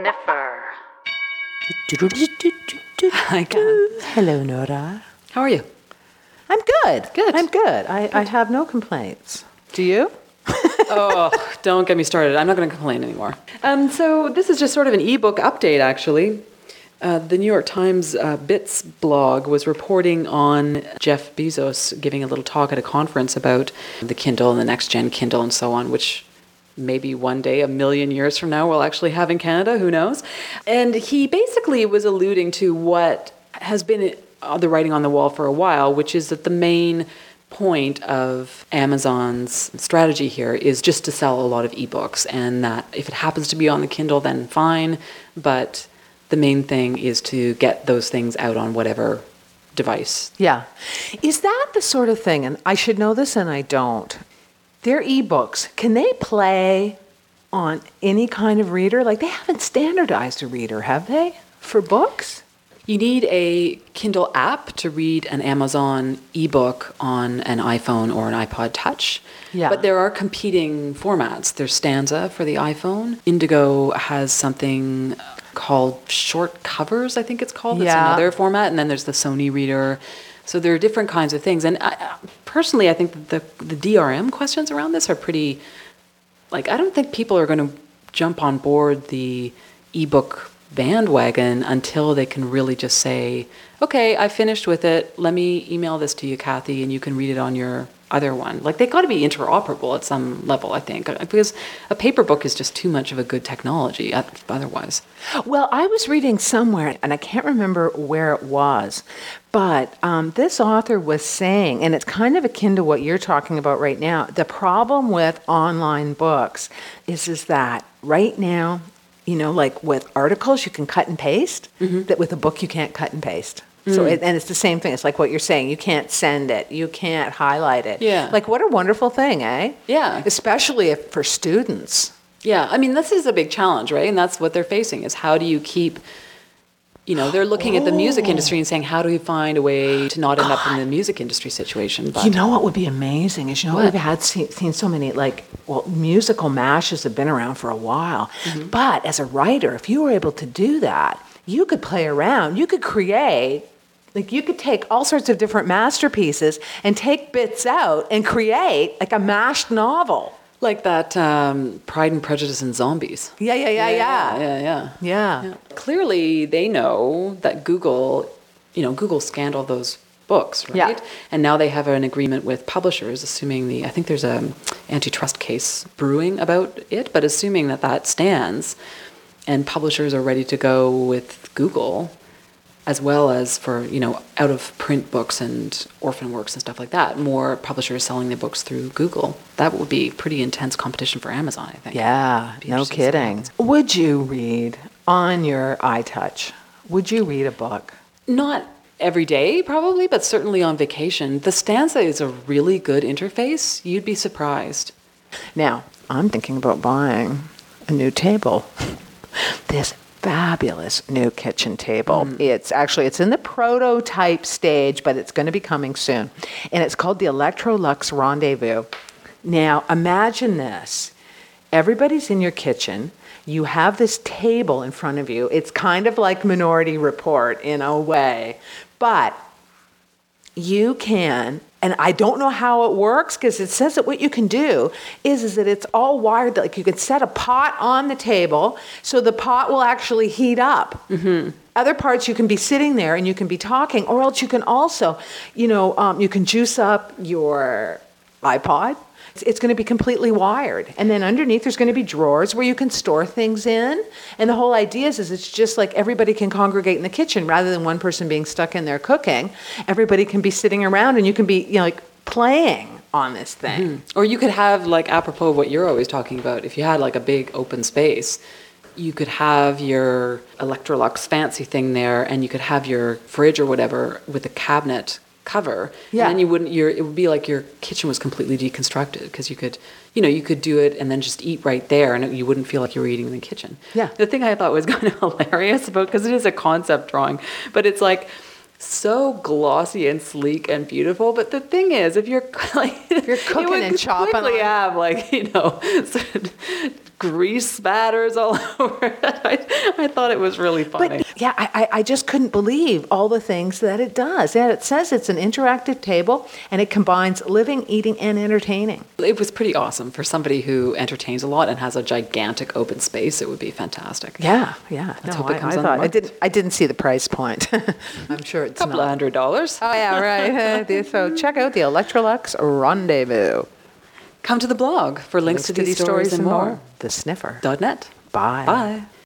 sniffer. Hi, Kat. Hello, Nora. How are you? I'm good. Good. I'm good. I, I have no complaints. Do you? oh, don't get me started. I'm not going to complain anymore. Um, so this is just sort of an ebook update, actually. Uh, the New York Times uh, Bits blog was reporting on Jeff Bezos giving a little talk at a conference about the Kindle and the next gen Kindle and so on, which maybe one day, a million years from now, we'll actually have in Canada. Who knows? And he basically was alluding to what has been the writing on the wall for a while, which is that the main point of Amazon's strategy here is just to sell a lot of ebooks, and that if it happens to be on the Kindle, then fine. But the main thing is to get those things out on whatever device. Yeah. Is that the sort of thing, and I should know this and I don't, their ebooks, can they play on any kind of reader? Like they haven't standardized a reader, have they? For books? You need a Kindle app to read an Amazon ebook on an iPhone or an iPod Touch. Yeah. But there are competing formats. There's Stanza for the iPhone. Indigo has something called Short Covers, I think it's called. That's Yeah. another format. And then there's the Sony Reader. So there are different kinds of things. And I, personally, I think the, the DRM questions around this are pretty like I don't think people are going to jump on board the ebook bandwagon until they can really just say, "Okay, I finished with it. Let me email this to you, Cathi, and you can read it on your other one." Like they've got to be interoperable at some level, I think, because a paper book is just too much of a good technology uh, otherwise. Well, I was reading somewhere, and I can't remember where it was, but um, this author was saying, and it's kind of akin to what you're talking about right now. The problem with online books is is that right now, you know, like with articles, you can cut and paste. Mm-hmm. That with a book, you can't cut and paste. So, Mm. it, and it's the same thing. It's like what you're saying. You can't send it. You can't highlight it. Yeah. Like what a wonderful thing, eh? Yeah. Especially if for students. Yeah, I mean, this is a big challenge, right? And that's what they're facing is how do you keep, you know, they're looking at the music industry and saying, how do we find a way to not end up in the music industry situation? But You know what would be amazing is you know What? we've had seen, seen so many like well musical mashes have been around for a while, Mm-hmm. but as a writer, if you were able to do that, you could play around. You could create. Like you could take all sorts of different masterpieces and take bits out and create like a mashed novel. like that um, Pride and Prejudice and Zombies. Yeah, yeah, yeah, yeah. yeah, yeah. Yeah. Yeah. Clearly, they know that Google, you know, Google scanned all those books, right? Yeah. And now they have an agreement with publishers, assuming the, I think there's a antitrust case brewing about it, but assuming that that stands, and publishers are ready to go with Google, as well as for you know out of print books and orphan works and stuff like that. More publishers selling their books through Google. That would be pretty intense competition for Amazon, I think. Yeah, no interesting to see what kidding. Would you read on your iTouch? Would you read a book? Not every day, probably, but certainly on vacation. The Stanza is a really good interface. You'd be surprised. Now, I'm thinking about buying a new table. This fabulous new kitchen table. Mm. It's actually it's in the prototype stage, but it's going to be coming soon. And it's called the Electrolux Rendezvous. Now, imagine this. Everybody's in your kitchen. You have this table in front of you. It's kind of like Minority Report in a way. But you can and i don't know how it works because it says that what you can do is, is that it's all wired that like you can set a pot on the table so the pot will actually heat up mm-hmm. other parts you can be sitting there and you can be talking or else you can also you know um, you can juice up your ipod. It's, it's going to be completely wired. And then underneath there's going to be drawers where you can store things in. And the whole idea is, is it's just like everybody can congregate in the kitchen. Rather than one person being stuck in there cooking everybody can be sitting around and you can be you know like playing on this thing. Mm-hmm. Or you could have, like, apropos of what you're always talking about, if you had like a big open space, you could have your Electrolux fancy thing there, and you could have your fridge or whatever with a cabinet cover. Yeah. And then you wouldn't. Your it would be like your kitchen was completely deconstructed because you could, you know, you could do it and then just eat right there, and you wouldn't feel like you were eating in the kitchen. Yeah. The thing I thought was kind of hilarious about because it is a concept drawing, but it's like so glossy and sleek and beautiful. But the thing is, if you're like, if you're cooking and chopping have like you know grease spatters all over it. I, I thought it was really funny. But yeah, I, I just couldn't believe all the things that it does. Yeah, it says it's an interactive table and it combines living, eating, and entertaining. it was pretty awesome for somebody who entertains a lot and has a gigantic open space. It would be fantastic. Yeah, yeah. Let's no, hope it comes I thought I didn't. I didn't see the price point. I'm sure it's A couple not. hundred dollars. Oh yeah, right. so check out the Electrolux Rendezvous. Come to the blog for links, to these, stories, and more. The Sniffer.net. Net. Bye. Bye.